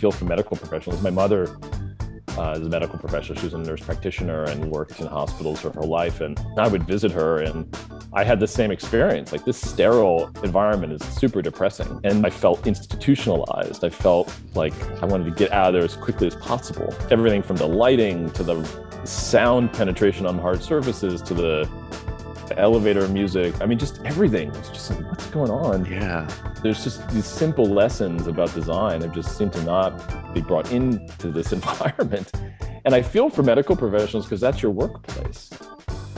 feel for medical professionals. My mother uh, is a medical professional. She was a nurse practitioner and worked in hospitals for her life. And I would visit her, and I had the same experience. Like this sterile environment is super depressing. And I felt institutionalized. I felt like I wanted to get out of there as quickly as possible. Everything from the lighting to the sound penetration on hard surfaces to the elevator music. I mean, just everything. It's just like, what's going on? Yeah. There's just these simple lessons about design that just seem to not be brought into this environment. And I feel for medical professionals because that's your workplace.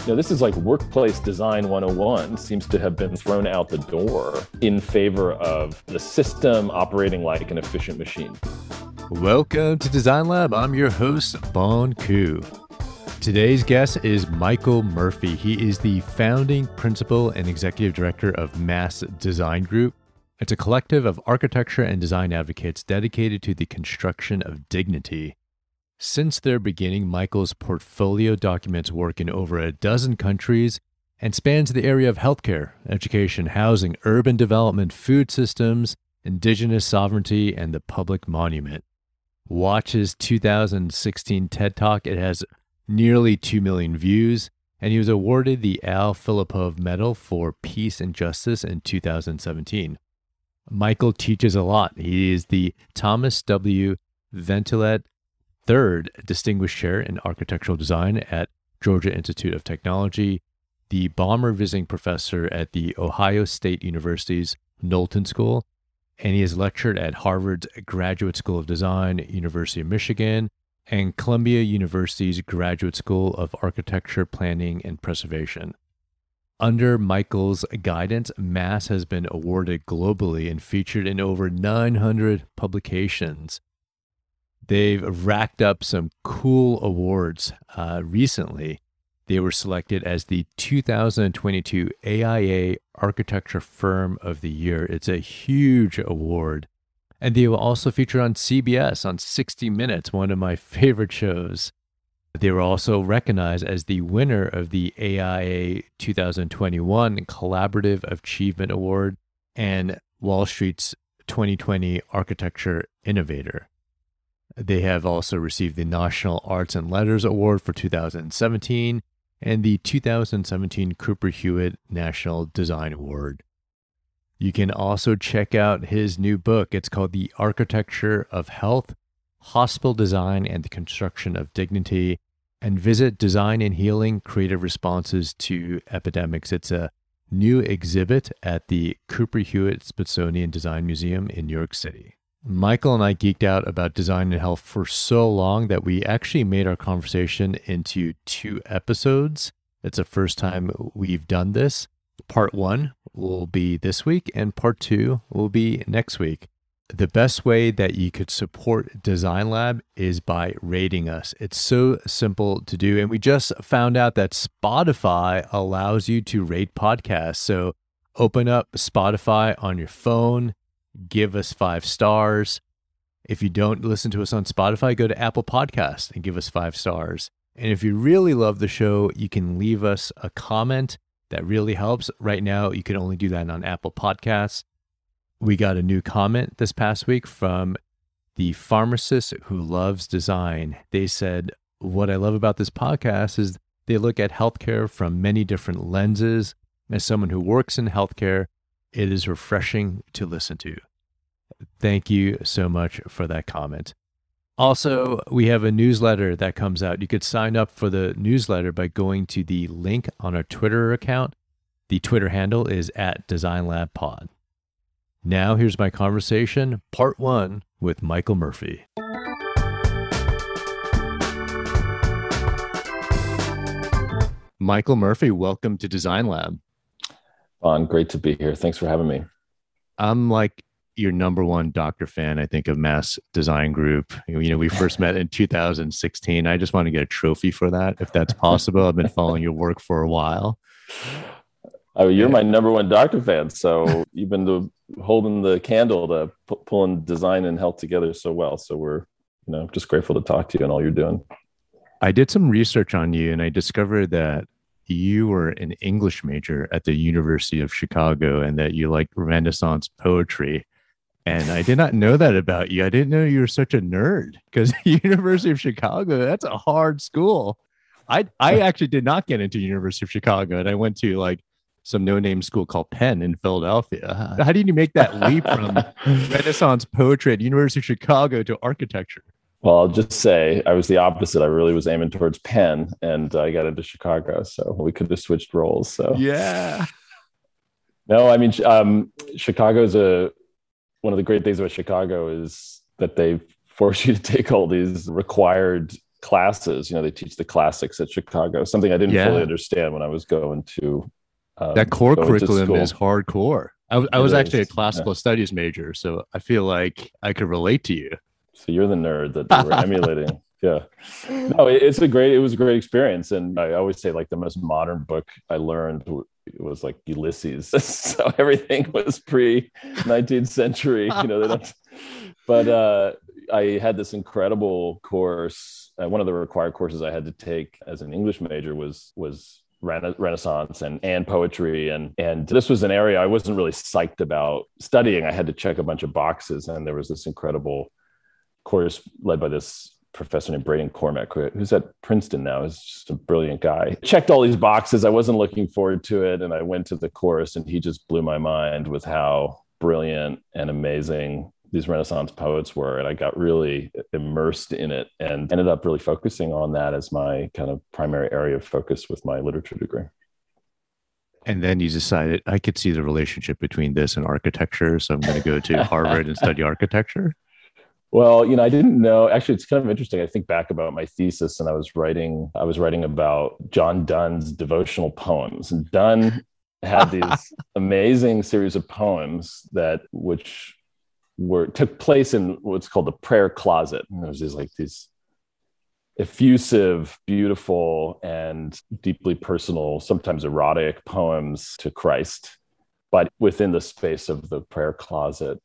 You know, this is like workplace design 101 seems to have been thrown out the door in favor of the system operating like an efficient machine. Welcome to Design Lab. I'm your host, Bon Ku. Today's guest is Michael Murphy. He is the founding principal and executive director of Mass Design Group. It's a collective of architecture and design advocates dedicated to the construction of dignity. Since their beginning, Michael's portfolio documents work in over a dozen countries and spans the area of healthcare, education, housing, urban development, food systems, indigenous sovereignty, and the public monument. Watch his 2016 TED Talk. It has nearly 2 million views, and he was awarded the Al Filipov Medal for Peace and Justice in 2017. Michael teaches a lot. He is the Thomas W. Ventulett Third Distinguished Chair in Architectural Design at Georgia Institute of Technology, the Baumer Visiting Professor at the Ohio State University's Knowlton School, and he has lectured at Harvard's Graduate School of Design, University of Michigan, and Columbia University's Graduate School of Architecture, Planning, and Preservation. Under Michael's guidance, Mass has been awarded globally and featured in over 900 publications. They've racked up some cool awards uh, recently. They were selected as the 2022 AIA Architecture Firm of the Year. It's a huge award. And they will also feature on CBS on 60 Minutes, one of my favorite shows. They were also recognized as the winner of the AIA 2021 Collaborative Achievement Award and Wall Street's 2020 Architecture Innovator. They have also received the National Arts and Letters Award for 2017 and the 2017 Cooper Hewitt National Design Award. You can also check out his new book. It's called The Architecture of Health Hospital Design and the Construction of Dignity. And visit Design and Healing Creative Responses to Epidemics. It's a new exhibit at the Cooper Hewitt Smithsonian Design Museum in New York City. Michael and I geeked out about design and health for so long that we actually made our conversation into two episodes. It's the first time we've done this. Part one will be this week, and part two will be next week. The best way that you could support Design Lab is by rating us. It's so simple to do. And we just found out that Spotify allows you to rate podcasts. So open up Spotify on your phone, give us five stars. If you don't listen to us on Spotify, go to Apple Podcasts and give us five stars. And if you really love the show, you can leave us a comment that really helps. Right now, you can only do that on Apple Podcasts. We got a new comment this past week from the pharmacist who loves design. They said, What I love about this podcast is they look at healthcare from many different lenses. As someone who works in healthcare, it is refreshing to listen to. Thank you so much for that comment. Also, we have a newsletter that comes out. You could sign up for the newsletter by going to the link on our Twitter account. The Twitter handle is at Design Lab Pod. Now, here's my conversation, part one, with Michael Murphy. Michael Murphy, welcome to Design Lab. Bon, great to be here. Thanks for having me. I'm like your number one doctor fan, I think, of Mass Design Group. You know, we first met in 2016. I just want to get a trophy for that, if that's possible. I've been following your work for a while. Oh, you're my number one doctor fan. So you've been the, holding the candle to p- pulling design and health together so well. So we're, you know, just grateful to talk to you and all you're doing. I did some research on you and I discovered that you were an English major at the University of Chicago and that you like Renaissance poetry. And I did not know that about you. I didn't know you were such a nerd because University of Chicago, that's a hard school. I I actually did not get into University of Chicago and I went to like some no-name school called Penn in Philadelphia. How did you make that leap from Renaissance poetry at University of Chicago to architecture? Well, I'll just say I was the opposite. I really was aiming towards Penn, and I got into Chicago, so we could have switched roles. So yeah. No, I mean um, Chicago's a one of the great things about Chicago is that they force you to take all these required classes. You know, they teach the classics at Chicago, something I didn't yeah. fully understand when I was going to um, that core curriculum is hardcore. I, I was actually a classical yeah. studies major, so I feel like I could relate to you. So you're the nerd that they were emulating. Yeah. No, it's a great, it was a great experience. And I always say like the most modern book I learned was like Ulysses. so everything was pre 19th century, you know, they don't, but uh, I had this incredible course. Uh, one of the required courses I had to take as an English major was, was Renaissance and and poetry and and this was an area I wasn't really psyched about studying. I had to check a bunch of boxes, and there was this incredible course led by this professor named Bradin Cormack, who's at Princeton now. Is just a brilliant guy. Checked all these boxes. I wasn't looking forward to it, and I went to the course, and he just blew my mind with how brilliant and amazing these Renaissance poets were. And I got really immersed in it and ended up really focusing on that as my kind of primary area of focus with my literature degree. And then you decided I could see the relationship between this and architecture. So I'm going to go to Harvard and study architecture. Well, you know, I didn't know. Actually, it's kind of interesting. I think back about my thesis, and I was writing. I was writing about John Donne's devotional poems, and Donne had these amazing series of poems that, which were took place in what's called the prayer closet. And there's these like these effusive, beautiful, and deeply personal, sometimes erotic poems to Christ, but within the space of the prayer closet.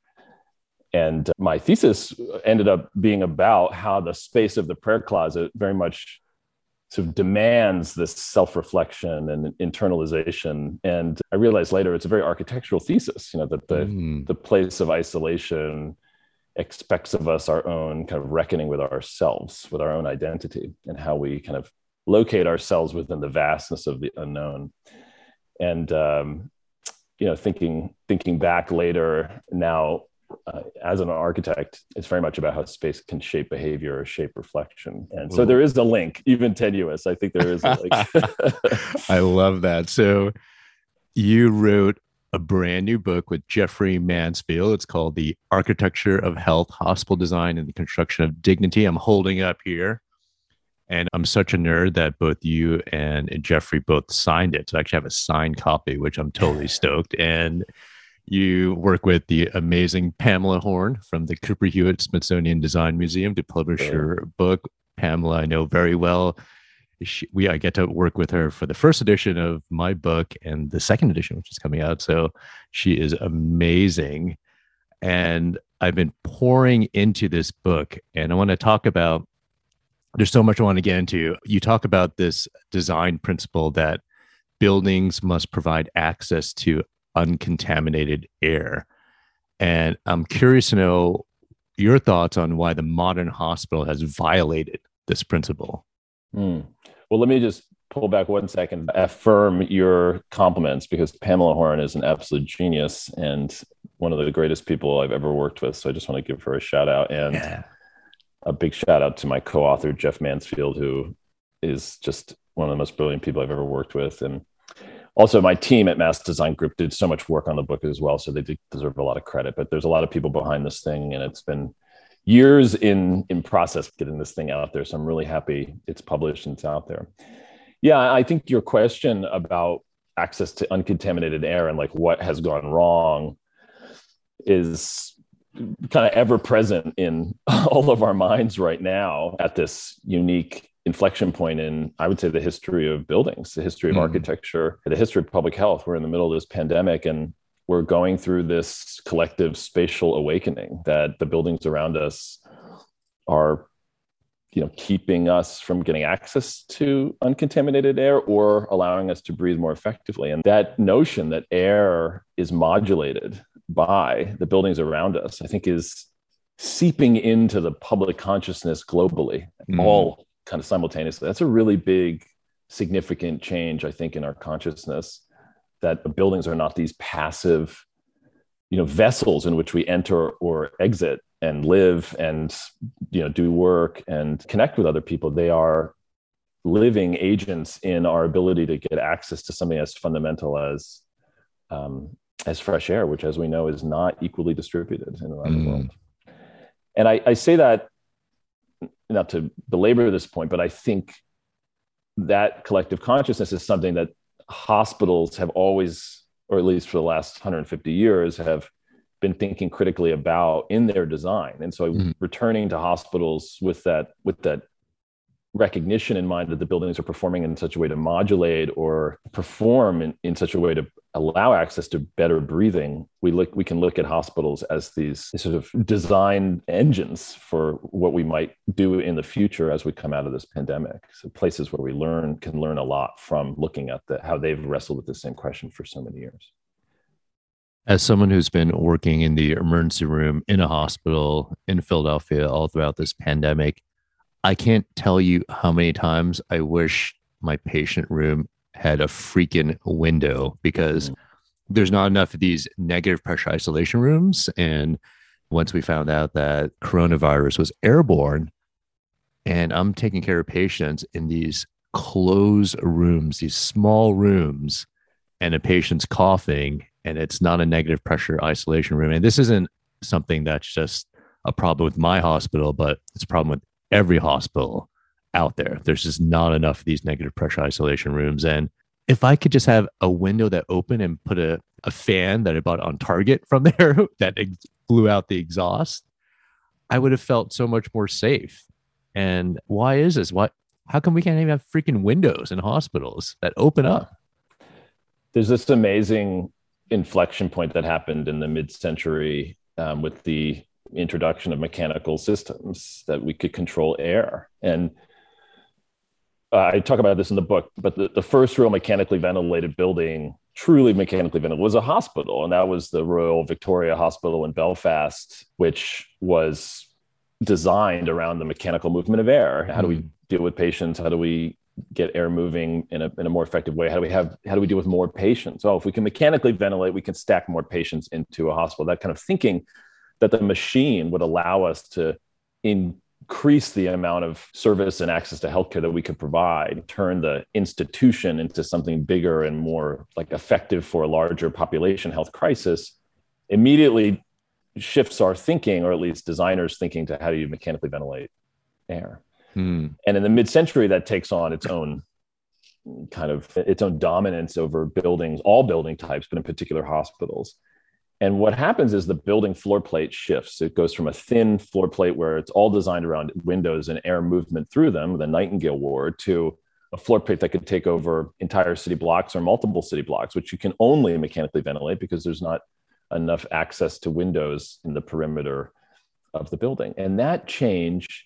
And my thesis ended up being about how the space of the prayer closet very much sort of demands this self-reflection and internalization and i realized later it's a very architectural thesis you know that the mm. the place of isolation expects of us our own kind of reckoning with ourselves with our own identity and how we kind of locate ourselves within the vastness of the unknown and um, you know thinking thinking back later now uh, as an architect, it's very much about how space can shape behavior or shape reflection. And so there is a link, even tenuous. I think there is a link. I love that. So you wrote a brand new book with Jeffrey Mansfield. It's called The Architecture of Health, Hospital Design, and the Construction of Dignity. I'm holding up here. And I'm such a nerd that both you and Jeffrey both signed it. So I actually have a signed copy, which I'm totally stoked. And you work with the amazing Pamela Horn from the Cooper Hewitt Smithsonian Design Museum to publish yeah. her book. Pamela, I know very well. She, we I get to work with her for the first edition of my book and the second edition, which is coming out. So she is amazing, and I've been pouring into this book, and I want to talk about. There's so much I want to get into. You talk about this design principle that buildings must provide access to uncontaminated air. And I'm curious to know your thoughts on why the modern hospital has violated this principle. Mm. Well, let me just pull back one second, affirm your compliments because Pamela Horn is an absolute genius and one of the greatest people I've ever worked with. So I just want to give her a shout out and yeah. a big shout out to my co author, Jeff Mansfield, who is just one of the most brilliant people I've ever worked with. And also my team at mass design group did so much work on the book as well so they deserve a lot of credit but there's a lot of people behind this thing and it's been years in in process getting this thing out there so i'm really happy it's published and it's out there. Yeah i think your question about access to uncontaminated air and like what has gone wrong is kind of ever present in all of our minds right now at this unique inflection point in i would say the history of buildings the history of mm. architecture the history of public health we're in the middle of this pandemic and we're going through this collective spatial awakening that the buildings around us are you know keeping us from getting access to uncontaminated air or allowing us to breathe more effectively and that notion that air is modulated by, the buildings around us, I think is seeping into the public consciousness globally, mm. all kind of simultaneously. That's a really big, significant change, I think, in our consciousness that buildings are not these passive, you know, vessels in which we enter or exit and live and you know do work and connect with other people. They are living agents in our ability to get access to something as fundamental as um, as fresh air, which, as we know, is not equally distributed in around mm. the world. And I, I say that not to belabor this point, but I think that collective consciousness is something that hospitals have always, or at least for the last 150 years, have been thinking critically about in their design. And so mm. returning to hospitals with that with that recognition in mind that the buildings are performing in such a way to modulate or perform in, in such a way to allow access to better breathing we look we can look at hospitals as these sort of design engines for what we might do in the future as we come out of this pandemic. So places where we learn can learn a lot from looking at the, how they've wrestled with the same question for so many years. As someone who's been working in the emergency room in a hospital in Philadelphia all throughout this pandemic, I can't tell you how many times I wish my patient room had a freaking window because mm-hmm. there's not enough of these negative pressure isolation rooms. And once we found out that coronavirus was airborne, and I'm taking care of patients in these closed rooms, these small rooms, and a patient's coughing, and it's not a negative pressure isolation room. And this isn't something that's just a problem with my hospital, but it's a problem with every hospital out there. There's just not enough of these negative pressure isolation rooms. And if I could just have a window that opened and put a, a fan that I bought on Target from there that ex- blew out the exhaust, I would have felt so much more safe. And why is this? What? How come we can't even have freaking windows in hospitals that open up? There's this amazing inflection point that happened in the mid-century um, with the introduction of mechanical systems that we could control air. And uh, I talk about this in the book, but the, the first real mechanically ventilated building, truly mechanically ventilated, was a hospital. And that was the Royal Victoria Hospital in Belfast, which was designed around the mechanical movement of air. How do we hmm. deal with patients? How do we get air moving in a, in a more effective way? How do we have, how do we deal with more patients? Oh, if we can mechanically ventilate, we can stack more patients into a hospital. That kind of thinking that the machine would allow us to increase the amount of service and access to healthcare that we could provide, turn the institution into something bigger and more like effective for a larger population health crisis, immediately shifts our thinking, or at least designers' thinking, to how do you mechanically ventilate air. Hmm. And in the mid-century, that takes on its own kind of its own dominance over buildings, all building types, but in particular hospitals. And what happens is the building floor plate shifts. It goes from a thin floor plate where it's all designed around windows and air movement through them, the Nightingale Ward, to a floor plate that could take over entire city blocks or multiple city blocks, which you can only mechanically ventilate because there's not enough access to windows in the perimeter of the building. And that change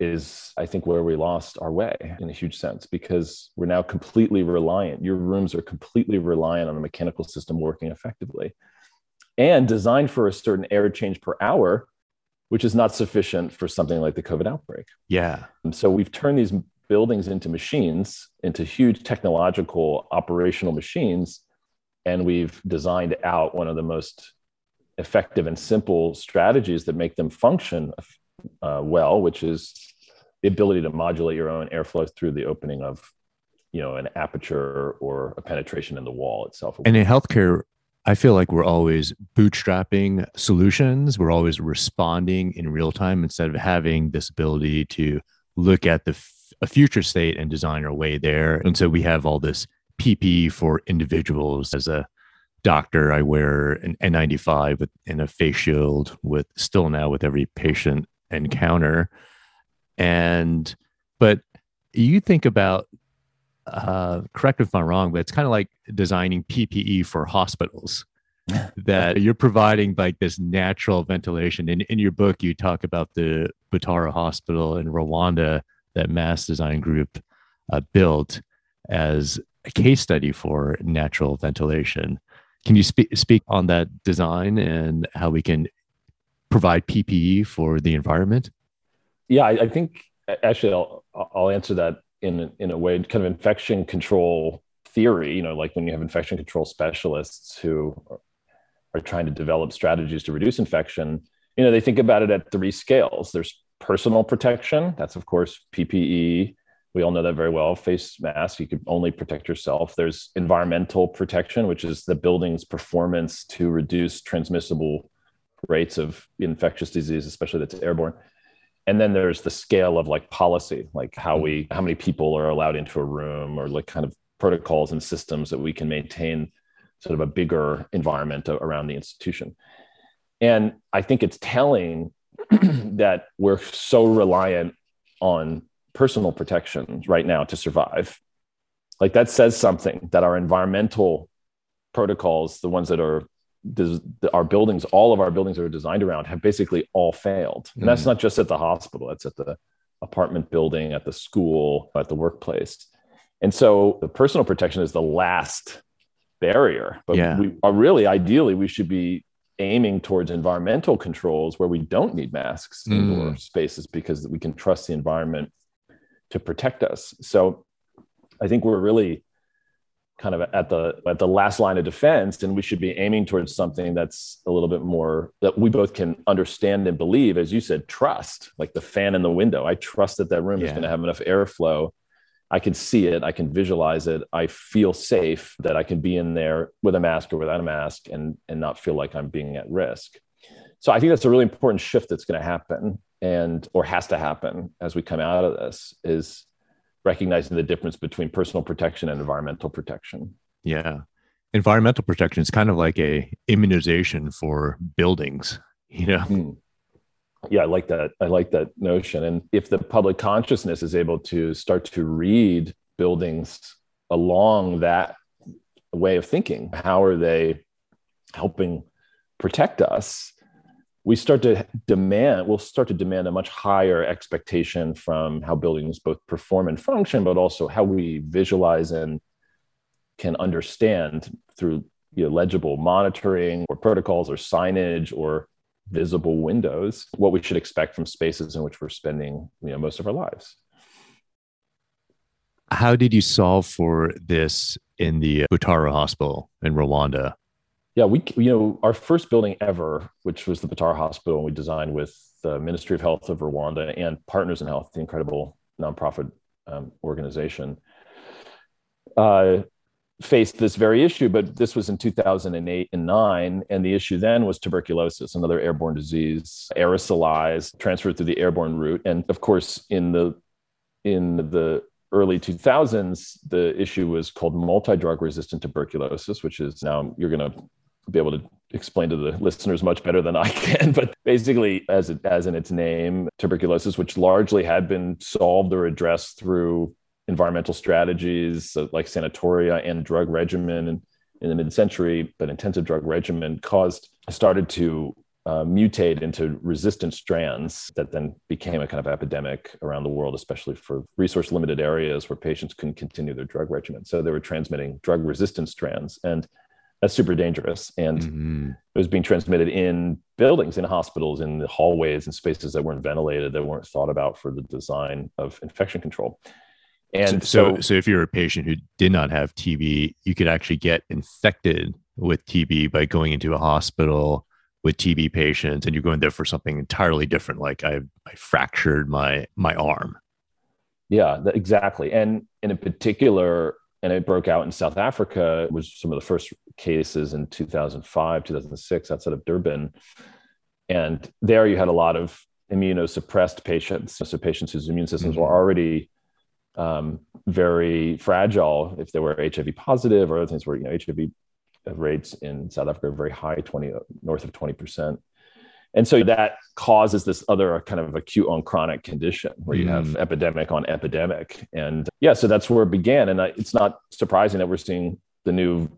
is, I think, where we lost our way in a huge sense because we're now completely reliant. Your rooms are completely reliant on the mechanical system working effectively and designed for a certain air change per hour, which is not sufficient for something like the COVID outbreak. Yeah. And so we've turned these buildings into machines, into huge technological operational machines, and we've designed out one of the most effective and simple strategies that make them function uh, well, which is the ability to modulate your own airflow through the opening of you know an aperture or a penetration in the wall itself and in healthcare I feel like we're always bootstrapping solutions. We're always responding in real time instead of having this ability to look at the f- a future state and design our way there. And so we have all this PP for individuals. As a doctor, I wear an N95 with, and a face shield with still now with every patient encounter. And but you think about uh, correct if I'm wrong, but it's kind of like designing PPE for hospitals. that you're providing like this natural ventilation. And in your book, you talk about the Butaro Hospital in Rwanda that Mass Design Group uh, built as a case study for natural ventilation. Can you speak speak on that design and how we can provide PPE for the environment? Yeah, I, I think actually I'll I'll answer that in in a way kind of infection control theory. You know, like when you have infection control specialists who are trying to develop strategies to reduce infection, you know, they think about it at three scales. There's personal protection. That's of course PPE. We all know that very well. Face mask, you could only protect yourself. There's environmental protection, which is the building's performance to reduce transmissible rates of infectious disease, especially that's airborne. And then there's the scale of like policy, like how we mm-hmm. how many people are allowed into a room or like kind of protocols and systems that we can maintain sort of a bigger environment around the institution. And I think it's telling that we're so reliant on personal protection right now to survive. Like that says something that our environmental protocols, the ones that are our buildings, all of our buildings that are designed around, have basically all failed. And that's mm. not just at the hospital; that's at the apartment building, at the school, at the workplace. And so, the personal protection is the last barrier. But yeah. we are really, ideally, we should be aiming towards environmental controls where we don't need masks mm. indoor spaces because we can trust the environment to protect us. So I think we're really kind of at the at the last line of defense and we should be aiming towards something that's a little bit more that we both can understand and believe. As you said trust like the fan in the window. I trust that that room yeah. is going to have enough airflow. I can see it. I can visualize it. I feel safe that i can be in there with a mask or without a mask and and not feel like i'm being at risk. So i think that's a really important shift that's going to happen and or has to happen as we come out of this is recognizing the difference between personal protection and environmental protection. Yeah. Environmental protection is kind of like a immunization for buildings you know? Mm. yeah i like that. I like that notion. And if the public consciousness is able to start to read buildings along that way of thinking how are they helping protect us we start to demand we'll start to demand a much higher expectation from how buildings both perform and function but also how we visualize and can understand through you know, legible monitoring or protocols or signage or visible windows what we should expect from spaces in which we're spending you know most of our lives. How did you solve for this in the butaro hospital in rwanda yeah, we you know our first building ever, which was the Butaro Hospital, we designed with the Ministry of Health of Rwanda and Partners in Health, the incredible nonprofit um, organization, uh, faced this very issue. But this was in 2008 and nine, and the issue then was tuberculosis, another airborne disease, aerosolized, transferred through the airborne route, and of course in the in the early 2000s, the issue was called multi-drug resistant tuberculosis, which is now you're going to be able to explain to the listeners much better than I can. But basically, as it, as in its name, tuberculosis, which largely had been solved or addressed through environmental strategies like sanatoria and drug regimen in, in the mid-century, but intensive drug regimen caused started to uh, mutate into resistant strands that then became a kind of epidemic around the world, especially for resource limited areas where patients couldn't continue their drug regimen. So they were transmitting drug resistant strands. And that's super dangerous. And mm-hmm. it was being transmitted in buildings, in hospitals, in the hallways, and spaces that weren't ventilated, that weren't thought about for the design of infection control. And so, so, so if you're a patient who did not have TB, you could actually get infected with TB by going into a hospital with TB patients, and you're going there for something entirely different, like I, I fractured my my arm. Yeah, exactly. And in a particular, and it broke out in South Africa. It was some of the first cases in 2005, 2006 outside of Durban. And there you had a lot of immunosuppressed patients, so patients whose immune systems mm-hmm. were already um, very fragile if they were HIV positive or other things where, you know, HIV rates in South Africa are very high, 20, north of 20%. And so that causes this other kind of acute on chronic condition where you have mm. epidemic on epidemic. And yeah, so that's where it began. And it's not surprising that we're seeing the new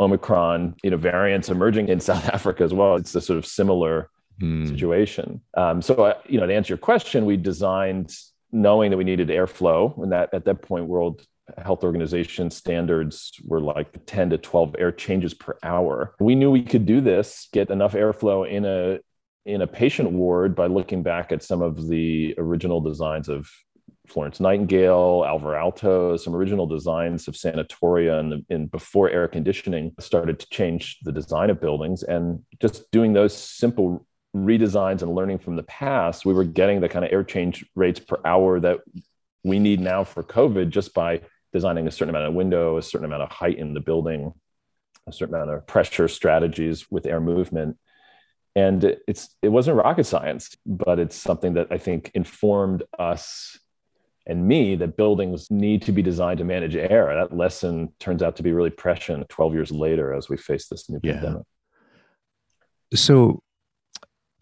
Omicron, you know, variants emerging in South Africa as well. It's a sort of similar mm. situation. Um, so, uh, you know, to answer your question, we designed knowing that we needed airflow, and that at that point, world Health Organization standards were like 10 to 12 air changes per hour. We knew we could do this, get enough airflow in a in a patient ward by looking back at some of the original designs of Florence Nightingale, Alvar Aalto, some original designs of sanatoria and, in before air conditioning started to change the design of buildings. And just doing those simple redesigns and learning from the past, we were getting the kind of air change rates per hour that we need now for COVID just by designing a certain amount of window, a certain amount of height in the building, a certain amount of pressure strategies with air movement. And it's it wasn't rocket science, but it's something that I think informed us and me that buildings need to be designed to manage air. That lesson turns out to be really prescient 12 years later as we face this new yeah. pandemic. So,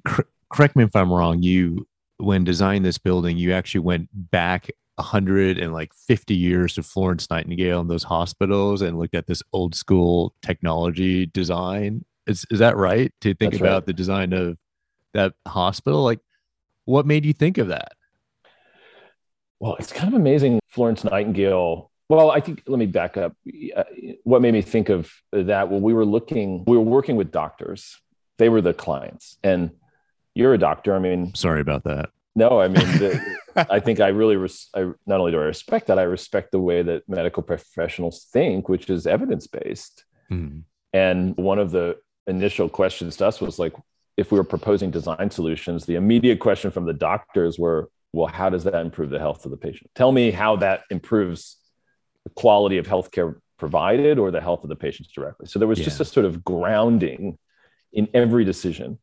cr- correct me if I'm wrong. You, when designing this building, you actually went back 100 and like 50 years to Florence Nightingale and those hospitals and looked at this old school technology design. Is, is that right? To think That's about right. the design of that hospital? Like, what made you think of that? Well, it's kind of amazing. Florence Nightingale. Well, I think let me back up. Uh, what made me think of that? Well, we were looking, we were working with doctors. They were the clients, and you're a doctor. I mean, sorry about that. No, I mean, the, I think I really, res- I, not only do I respect that, I respect the way that medical professionals think, which is evidence based. Mm-hmm. And one of the initial questions to us was like, if we were proposing design solutions, the immediate question from the doctors were, well, how does that improve the health of the patient? Tell me how that improves the quality of healthcare provided or the health of the patients directly. So there was yeah. just a sort of grounding in every decision.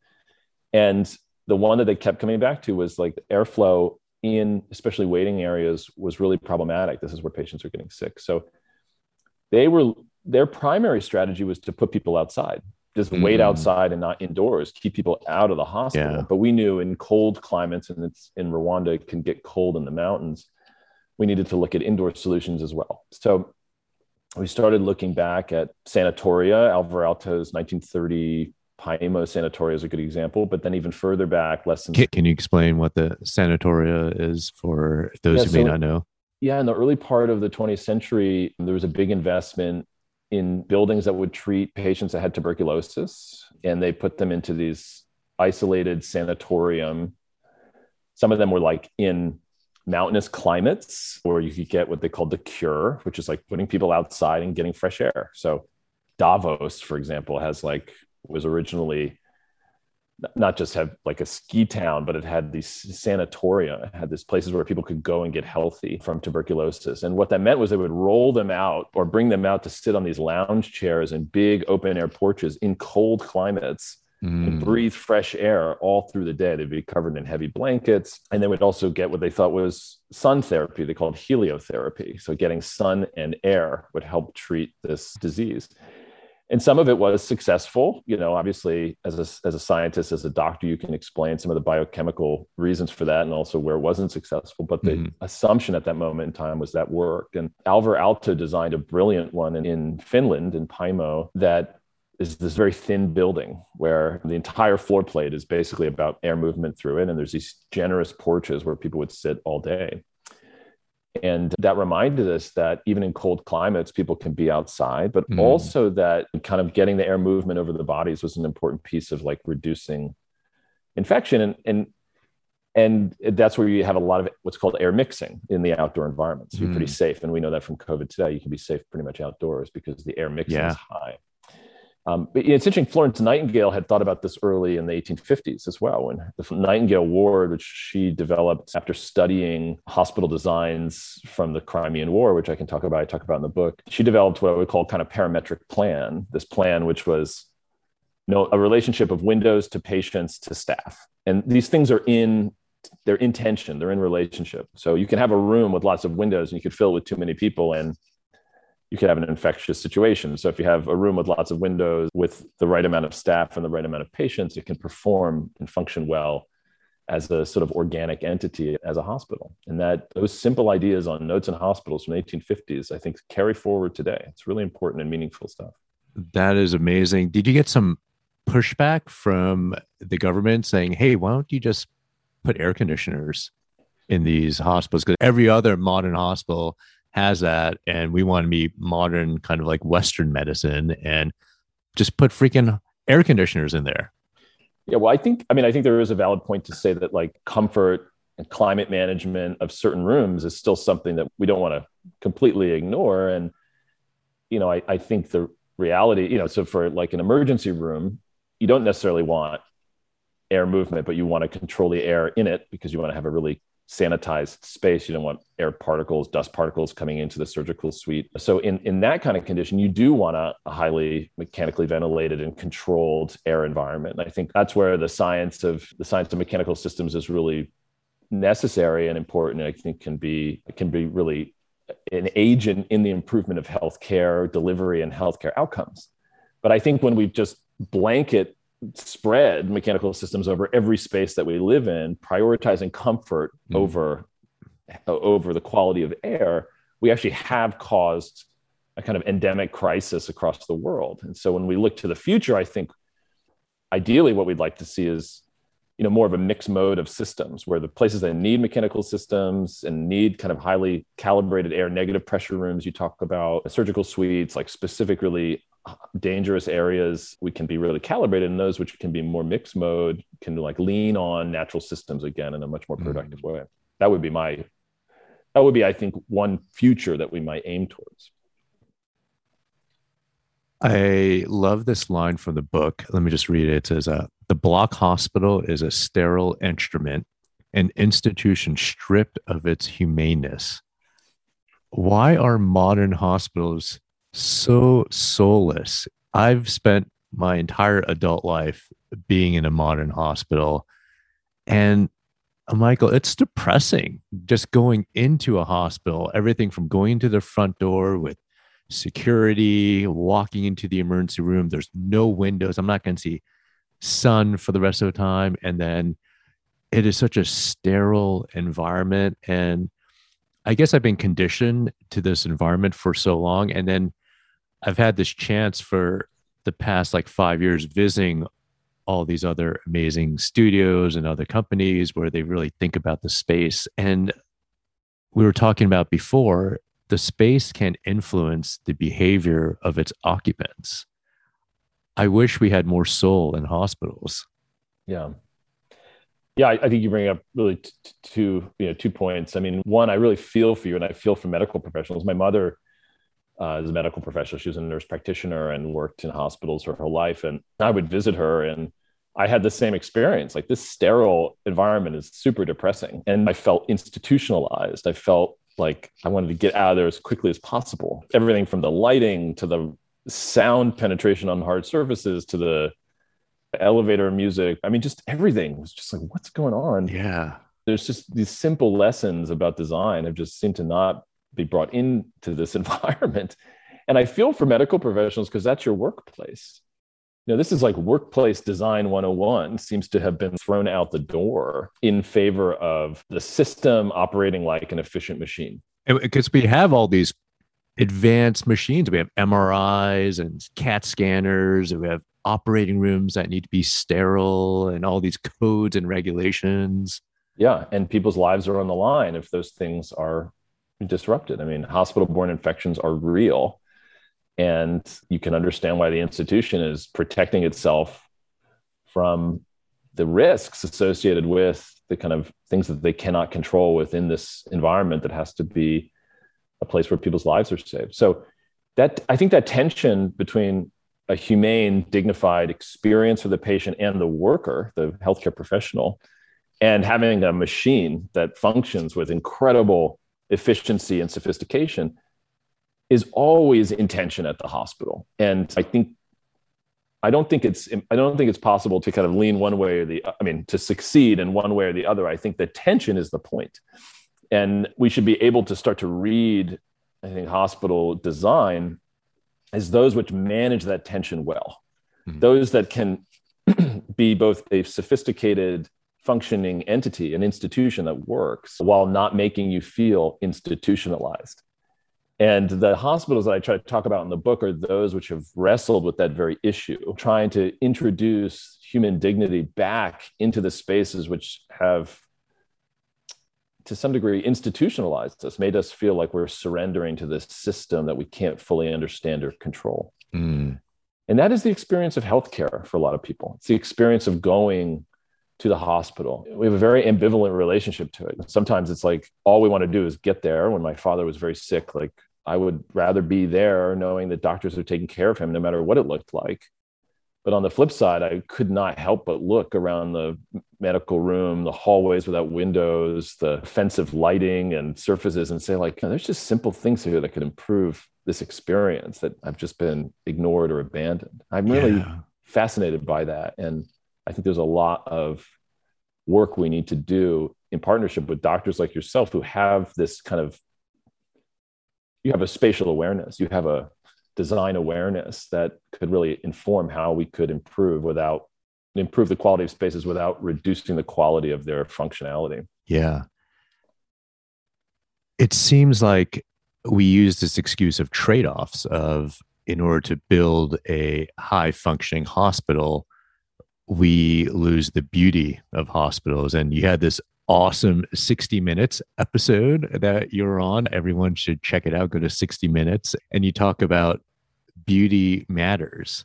And the one that they kept coming back to was like airflow in especially waiting areas was really problematic. This is where patients are getting sick. So they were their primary strategy was to put people outside just mm. wait outside and not indoors, keep people out of the hospital. Yeah. But we knew in cold climates, and it's in Rwanda, it can get cold in the mountains. We needed to look at indoor solutions as well. So we started looking back at sanatoria. Alvar Aalto's 1930 Paimio sanatoria is a good example, but then even further back, less than. Can, can you explain what the sanatoria is for those yeah, who may not know? Yeah, in the early part of the 20th century, there was a big investment in buildings that would treat patients that had tuberculosis, and they put them into these isolated sanatorium. Some of them were like in mountainous climates, where you could get what they called the cure, which is like putting people outside and getting fresh air. So Davos, for example, has like was originally not just have like a ski town, but it had these sanatoria, it had these places where people could go and get healthy from tuberculosis. And what that meant was they would roll them out or bring them out to sit on these lounge chairs and big open air porches in cold climates mm. and breathe fresh air all through the day. They'd be covered in heavy blankets. And they would also get what they thought was sun therapy. They called heliotherapy. So getting sun and air would help treat this disease and some of it was successful. You know obviously as a, as a scientist as a doctor you can explain some of the biochemical reasons for that and also where it wasn't successful. But the mm-hmm. assumption at that moment in time was that worked. And alvar aalto designed a brilliant one in, in finland in paimio that is this very thin building where the entire floor plate is basically about air movement through it. And there's these generous porches where people would sit all day and that reminded us that even in cold climates, people can be outside, but mm. also that kind of getting the air movement over the bodies was an important piece of like reducing infection. And, and, and that's where you have a lot of what's called air mixing in the outdoor environment. So you're mm. pretty safe. And we know that from COVID today, you can be safe pretty much outdoors because the air mixing yeah. is high. Um, but it's interesting, Florence Nightingale had thought about this early in the 1850s as well, when the Nightingale Ward, which she developed after studying hospital designs from the Crimean War, which I can talk about, I talk about in the book, she developed what we call kind of parametric plan, this plan which was you know, a relationship of windows to patients to staff. And these things are in they're in tension, they're in relationship. So you can have a room with lots of windows and you could fill it with too many people and you could have an infectious situation. So if you have a room with lots of windows with the right amount of staff and the right amount of patients, it can perform and function well as a sort of organic entity as a hospital. And that those simple ideas on notes and hospitals from the 1850s, I think carry forward today. It's really important and meaningful stuff. That is amazing. Did you get some pushback from the government saying, hey, why don't you just put air conditioners in these hospitals? Because every other modern hospital has that, and we want to be modern, kind of like Western medicine, and just put freaking air conditioners in there. Yeah, well, I think I mean I think there is a valid point to say that like comfort and climate management of certain rooms is still something that we don't want to completely ignore. And you know, I, I think the reality, you know, so for like an emergency room, you don't necessarily want air movement, but you want to control the air in it because you want to have a really sanitized space. You don't want air particles, dust particles coming into the surgical suite. So in, in that kind of condition, you do want a, a, highly mechanically ventilated and controlled air environment. And I think that's where the science of the science of mechanical systems is really necessary and important. I think can be can be really an agent in the improvement of healthcare delivery and healthcare outcomes. But I think when we just blanket spread mechanical systems over every space that we live in, prioritizing comfort mm. over over the quality of air, we actually have caused a kind of endemic crisis across the world. And so when we look to the future, I think ideally what we'd like to see is you know more of a mixed mode of systems where the places that need mechanical systems and need kind of highly calibrated air negative pressure rooms you talk about surgical suites like specific really dangerous areas we can be really calibrated in those which can be more mixed mode can like lean on natural systems again in a much more mm-hmm. productive mm-hmm. way that would be my that would be i think one future that we might aim towards i love this line from the book let me just read it it says uh, the block hospital is a sterile instrument an institution stripped of its humaneness why are modern hospitals so soulless. I've spent my entire adult life being in a modern hospital. And uh, Michael, it's depressing just going into a hospital, everything from going to the front door with security, walking into the emergency room. There's no windows. I'm not going to see sun for the rest of the time. And then it is such a sterile environment. And I guess I've been conditioned to this environment for so long. And then I've had this chance for the past like five years visiting all these other amazing studios and other companies where they really think about the space. And we were talking about before, the space can influence the behavior of its occupants. I wish we had more soul in hospitals. Yeah. Yeah, I, I think you bring up really t- t- two, you know, two points. I mean, one, I really feel for you, and I feel for medical professionals. My mother uh, as a medical professional. She was a nurse practitioner and worked in hospitals her whole life. And I would visit her and I had the same experience. Like this sterile environment is super depressing. And I felt institutionalized. I felt like I wanted to get out of there as quickly as possible. Everything from the lighting to the sound penetration on hard surfaces to the elevator music. I mean, just everything was just like, what's going on? Yeah. There's just these simple lessons about design have just seemed to not be brought into this environment. And I feel for medical professionals because that's your workplace. You know, this is like workplace design 101 seems to have been thrown out the door in favor of the system operating like an efficient machine. Because uh, we have all these advanced machines. We have MRIs and CAT scanners, and we have operating rooms that need to be sterile and all these codes and regulations. Yeah. And people's lives are on the line if those things are disrupted. I mean, hospital borne infections are real. And you can understand why the institution is protecting itself from the risks associated with the kind of things that they cannot control within this environment that has to be a place where people's lives are saved. So that I think that tension between a humane, dignified experience for the patient and the worker, the healthcare professional, and having a machine that functions with incredible efficiency and sophistication is always intention at the hospital. And I think I don't think it's I don't think it's possible to kind of lean one way or the I mean to succeed in one way or the other. I think the tension is the point. And we should be able to start to read I think hospital design as those which manage that tension well. Mm-hmm. Those that can be both a sophisticated functioning entity, an institution that works while not making you feel institutionalized. And the hospitals that I try to talk about in the book are those which have wrestled with that very issue, trying to introduce human dignity back into the spaces which have to some degree institutionalized us, made us feel like we're surrendering to this system that we can't fully understand or control. Mm. And that is the experience of healthcare for a lot of people. It's the experience of going to the hospital. We have a very ambivalent relationship to it. Sometimes it's like all we want to do is get there. When my father was very sick, like I would rather be there knowing that doctors are taking care of him no matter what it looked like. But on the flip side, I could not help but look around the medical room, the hallways without windows, the offensive lighting and surfaces, and say, like, there's just simple things here that could improve this experience that I've just been ignored or abandoned. I'm really yeah. fascinated by that. And I think there's a lot of work we need to do in partnership with doctors like yourself who have this kind of you have a spatial awareness you have a design awareness that could really inform how we could improve without improve the quality of spaces without reducing the quality of their functionality. Yeah. It seems like we use this excuse of trade-offs of in order to build a high functioning hospital we lose the beauty of hospitals and you had this awesome 60 minutes episode that you're on. Everyone should check it out. Go to 60 minutes and you talk about beauty matters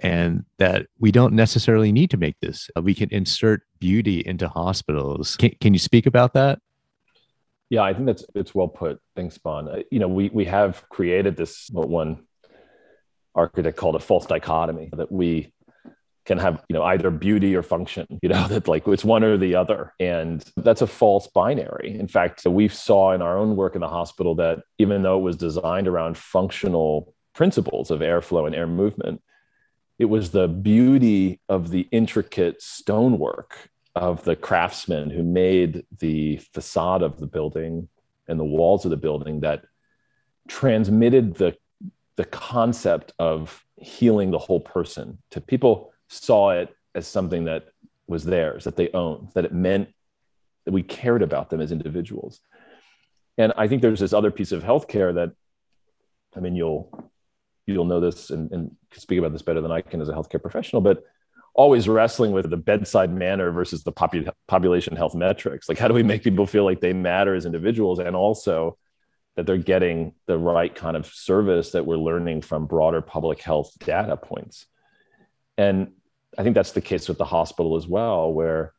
and that we don't necessarily need to make this. We can insert beauty into hospitals. Can, can you speak about that? Yeah, I think that's it's well put. Thanks, Bon. Uh, you know, we we have created this one architect called a false dichotomy that we can have you know either beauty or function you know that like it's one or the other. And that's a false binary. In fact we saw in our own work in the hospital that even though it was designed around functional principles of airflow and air movement it was the beauty of the intricate stonework of the craftsmen who made the facade of the building and the walls of the building that transmitted the the concept of healing the whole person to people saw it as something that was theirs, that they owned, that it meant that we cared about them as individuals. And I think there's this other piece of healthcare that, I mean, you'll you'll know this and, and speak about this better than I can as a healthcare professional, but always wrestling with the bedside manner versus the popu- population health metrics. Like, how do we make people feel like they matter as individuals and also that they're getting the right kind of service that we're learning from broader public health data points? And I think that's the case with the hospital as well, where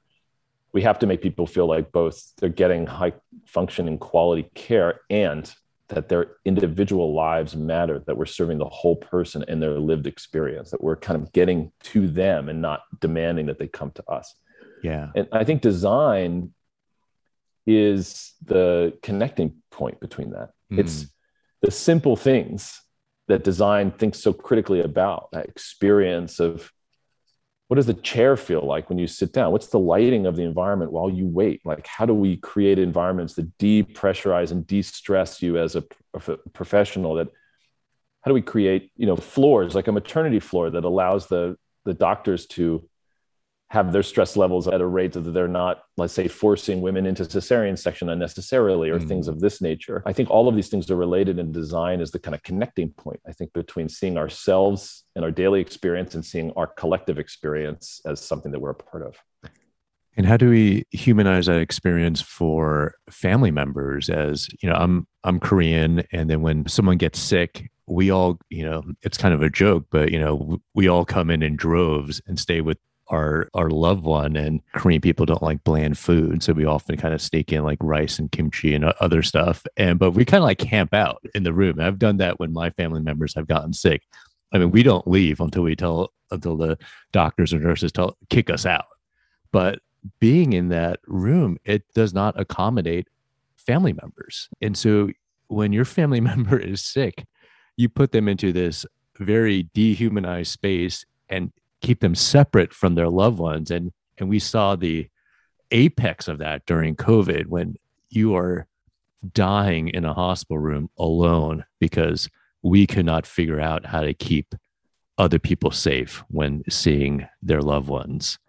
we have to make people feel like both they're getting high functioning quality care and that their individual lives matter, that we're serving the whole person and their lived experience, that we're kind of getting to them and not demanding that they come to us. Yeah. And I think design is the connecting point between that. Mm. It's the simple things that design thinks so critically about that experience of what does the chair feel like when you sit down? What's the lighting of the environment while you wait? Like how do we create environments that depressurize and de-stress you as a, a professional that how do we create you know floors like a maternity floor that allows the the doctors to have their stress levels at a rate that they're not, let's say, forcing women into cesarean section unnecessarily or mm. things of this nature. I think all of these things are related and design is the kind of connecting point, I think, between seeing ourselves and our daily experience and seeing our collective experience as something that we're a part of. And how do we humanize that experience for family members as, you know, I'm I'm Korean and then when someone gets sick, we all, you know, it's kind of a joke, but you know, we all come in in droves and stay with our our loved one and korean people don't like bland food so we often kind of sneak in like rice and kimchi and other stuff and but we kind of like camp out in the room. I've done that when my family members have gotten sick. I mean we don't leave until we tell until the doctors or nurses tell kick us out. But being in that room it does not accommodate family members. And so when your family member is sick you put them into this very dehumanized space and keep them separate from their loved ones. And and we saw the apex of that during covid when you are dying in a hospital room alone because we cannot figure out how to keep other people safe when seeing their loved ones.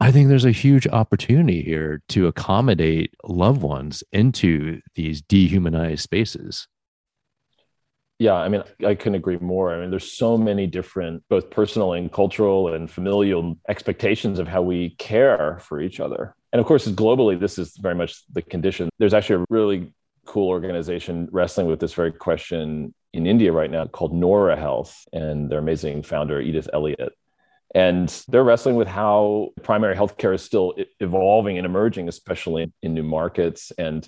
I think there's a huge opportunity here to accommodate loved ones into these dehumanized spaces Yeah, I mean, I couldn't agree more. I mean, there's so many different, both personal and cultural and familial expectations of how we care for each other. And of course, globally, this is very much the condition. There's actually a really cool organization wrestling with this very question in India right now called Noora Health, and their amazing founder, Edith Elliott. And they're wrestling with how primary healthcare is still evolving and emerging, especially in new markets. And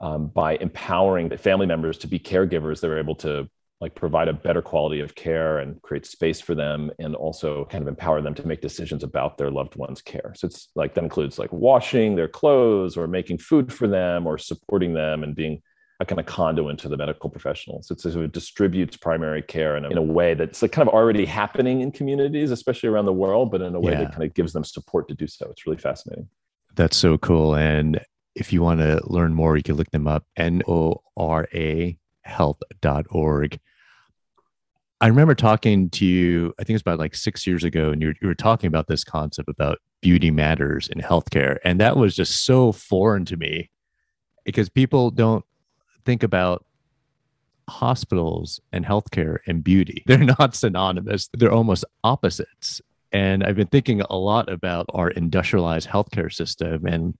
um, by empowering family members to be caregivers, they're able to like provide a better quality of care and create space for them and also kind of empower them to make decisions about their loved ones care so it's like that includes like washing their clothes or making food for them or supporting them and being a kind of conduit to the medical professionals. It's, of distributes primary care in a, in a way that's like kind of already happening in communities, especially around the world, but in a way yeah. that kind of gives them support to do so. It's really fascinating. That's so cool. And if you want to learn more, you can look them up, N-O-R-A health.org. I remember talking to you, I think it was about like six years ago, and you were, you were talking about this concept about beauty matters in healthcare. And that was just so foreign to me because people don't think about hospitals and healthcare and beauty. They're not synonymous, they're almost opposites. And I've been thinking a lot about our industrialized healthcare system and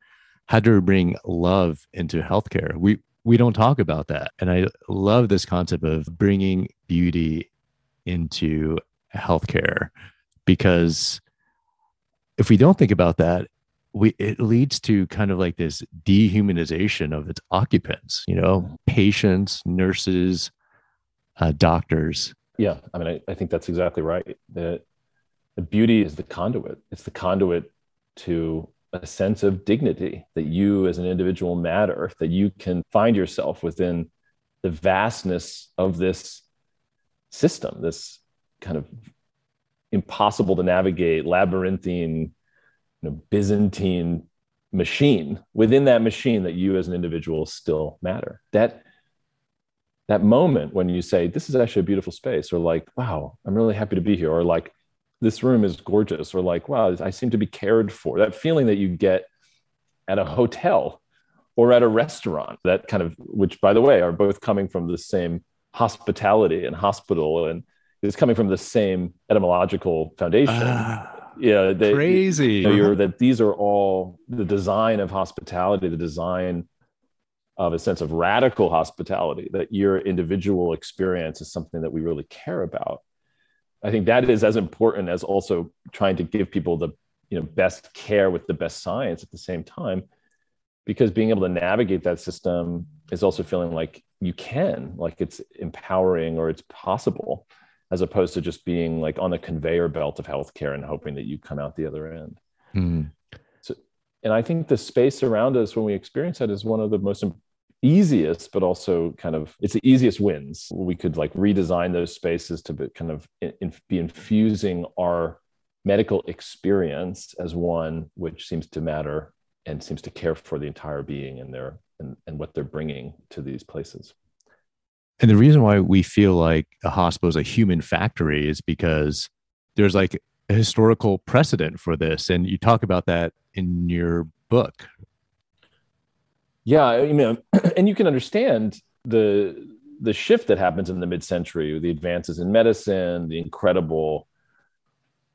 how do we bring love into healthcare. We we don't talk about that. And I love this concept of bringing beauty into healthcare because if we don't think about that, we it leads to kind of like this dehumanization of its occupants you know patients nurses uh, doctors yeah i mean I, I think that's exactly right the, the beauty is the conduit it's the conduit to a sense of dignity that you as an individual matter that you can find yourself within the vastness of this system this kind of impossible to navigate labyrinthine you know, Byzantine machine within that machine that you as an individual still matter. That that moment when you say, This is actually a beautiful space, or like, wow, I'm really happy to be here, or like this room is gorgeous, or like, wow, I seem to be cared for. That feeling that you get at a hotel or at a restaurant, that kind of which by the way are both coming from the same hospitality and hospital and is coming from the same etymological foundation. Uh yeah they, crazy you know, that these are all the design of hospitality the design of a sense of radical hospitality that your individual experience is something that we really care about i think that is as important as also trying to give people the you know best care with the best science at the same time because being able to navigate that system is also feeling like you can like it's empowering or it's possible as opposed to just being like on the conveyor belt of healthcare and hoping that you come out the other end. Mm. So, and I think the space around us when we experience that is one of the most easiest, but also kind of it's the easiest wins. We could like redesign those spaces to be kind of in, be infusing our medical experience as one which seems to matter and seems to care for the entire being and their and, and what they're bringing to these places. And the reason why we feel like a hospital is a human factory is because there's like a historical precedent for this. And you talk about that in your book. Yeah, I mean, and you can understand the the shift that happens in the mid-century, the advances in medicine, the incredible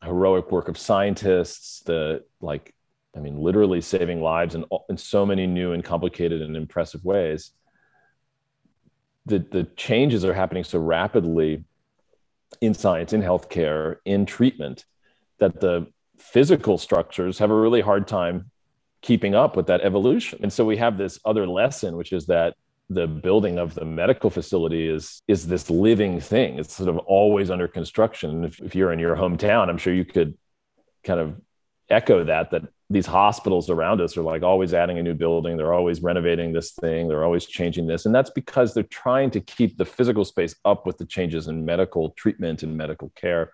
heroic work of scientists, the like, I mean, literally saving lives in, in so many new and complicated and impressive ways. The, the changes are happening so rapidly in science, in healthcare, in treatment, that the physical structures have a really hard time keeping up with that evolution. And so we have this other lesson, which is that the building of the medical facility is is this living thing. It's sort of always under construction. If, if you're in your hometown, I'm sure you could kind of echo that that these hospitals around us are like always adding a new building they're always renovating this thing they're always changing this and that's because they're trying to keep the physical space up with the changes in medical treatment and medical care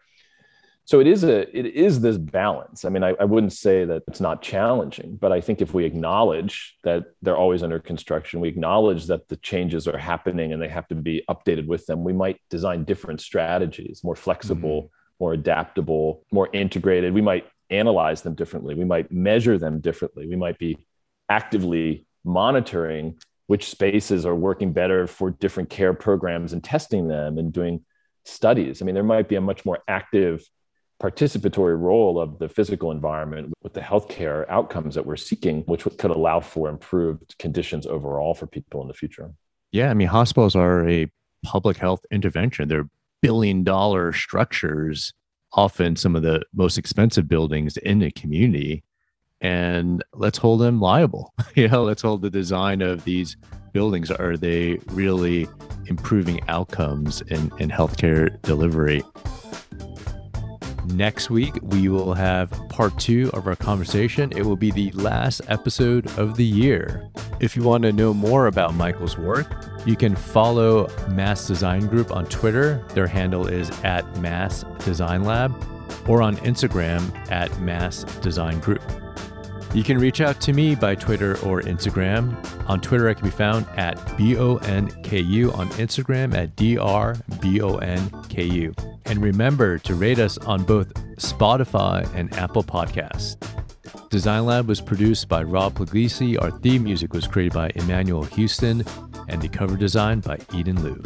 so it is a it is this balance i mean I, I wouldn't say that it's not challenging but i think if we acknowledge that they're always under construction we acknowledge that the changes are happening and they have to be updated with them we might design different strategies more flexible mm-hmm. more adaptable more integrated we might analyze them differently. We might measure them differently. We might be actively monitoring which spaces are working better for different care programs and testing them and doing studies. I mean, there might be a much more active participatory role of the physical environment with the healthcare outcomes that we're seeking, which could allow for improved conditions overall for people in the future. Yeah, I mean, hospitals are a public health intervention. They're billion dollar structures, often some of the most expensive buildings in a community. And let's hold them liable. you know, let's hold the design of these buildings. Are they really improving outcomes in, in healthcare delivery? Next week, we will have part two of our conversation. It will be the last episode of the year. If you want to know more about Michael's work, you can follow Mass Design Group on Twitter. Their handle is at Mass Design Lab, or on Instagram at Mass Design Group. You can reach out to me by Twitter or Instagram. On Twitter, I can be found at BONKU, on Instagram at DRBONKU. And remember to rate us on both Spotify and Apple Podcasts. Design Lab was produced by Rob Puglisi. Our theme music was created by Emmanuel Houston, and the cover design by Eden Liu.